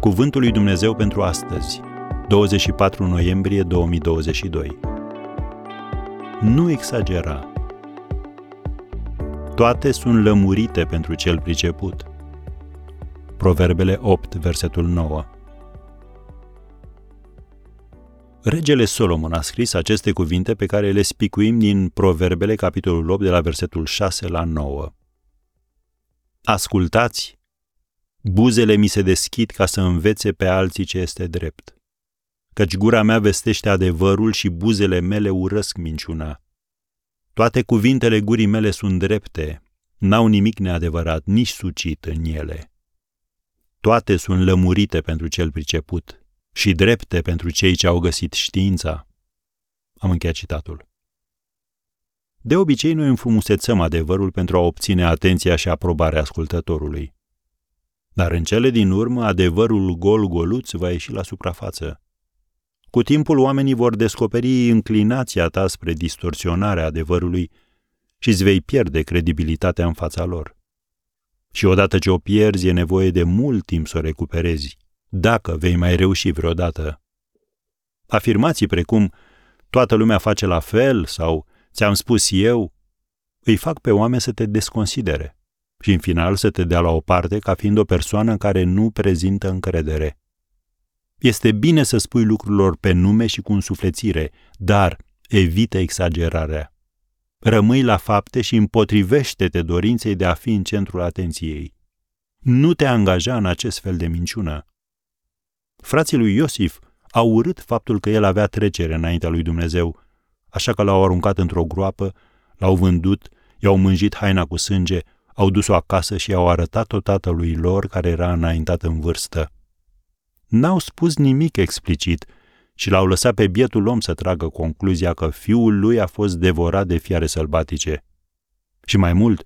Cuvântul lui Dumnezeu pentru astăzi, 24 noiembrie 2022. Nu exagera. Toate sunt lămurite pentru cel priceput. Proverbele 8, versetul 9. Regele Solomon a scris aceste cuvinte pe care le spicuim din Proverbele, capitolul 8, de la versetul 6 la 9. Ascultați, buzele mi se deschid ca să învețe pe alții ce este drept. Căci gura mea vestește adevărul și buzele mele urăsc minciuna. Toate cuvintele gurii mele sunt drepte, n-au nimic neadevărat, nici sucit în ele. Toate sunt lămurite pentru cel priceput și drepte pentru cei ce au găsit știința. Am încheiat citatul. De obicei, noi înfrumusețăm adevărul pentru a obține atenția și aprobarea ascultătorului. Dar în cele din urmă, adevărul gol-goluț va ieși la suprafață. Cu timpul, oamenii vor descoperi înclinația ta spre distorsionarea adevărului și îți vei pierde credibilitatea în fața lor. Și odată ce o pierzi, e nevoie de mult timp să o recuperezi dacă vei mai reuși vreodată. Afirmații precum toată lumea face la fel sau ți-am spus eu, îi fac pe oameni să te desconsidere și în final să te dea la o parte ca fiind o persoană care nu prezintă încredere. Este bine să spui lucrurilor pe nume și cu însuflețire, dar evită exagerarea. Rămâi la fapte și împotrivește-te dorinței de a fi în centrul atenției. Nu te angaja în acest fel de minciună. Frații lui Iosif au urât faptul că el avea trecere înaintea lui Dumnezeu, așa că l-au aruncat într-o groapă, l-au vândut, i-au mânjit haina cu sânge, au dus-o acasă și i-au arătat-o tatălui lor care era înaintat în vârstă. N-au spus nimic explicit și l-au lăsat pe bietul om să tragă concluzia că fiul lui a fost devorat de fiare sălbatice. Și mai mult,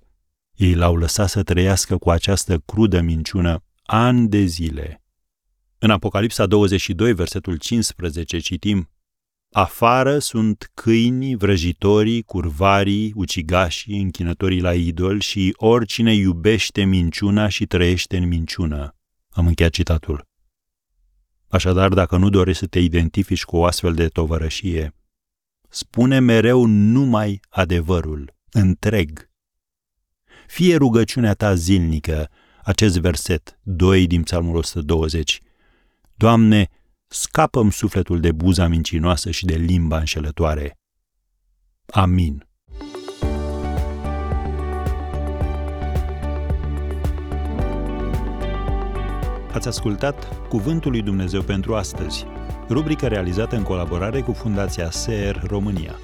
ei l-au lăsat să trăiască cu această crudă minciună ani de zile. În Apocalipsa 22, versetul 15, citim Afară sunt câinii, vrăjitorii, curvarii, ucigașii, închinătorii la idol și oricine iubește minciuna și trăiește în minciună. Am încheiat citatul. Așadar, dacă nu dorești să te identifici cu o astfel de tovărășie, spune mereu numai adevărul, întreg. Fie rugăciunea ta zilnică, acest verset, 2 din Psalmul 120, Doamne, scapăm sufletul de buza mincinoasă și de limba înșelătoare. Amin. Ați ascultat Cuvântul lui Dumnezeu pentru astăzi, rubrica realizată în colaborare cu Fundația SER România.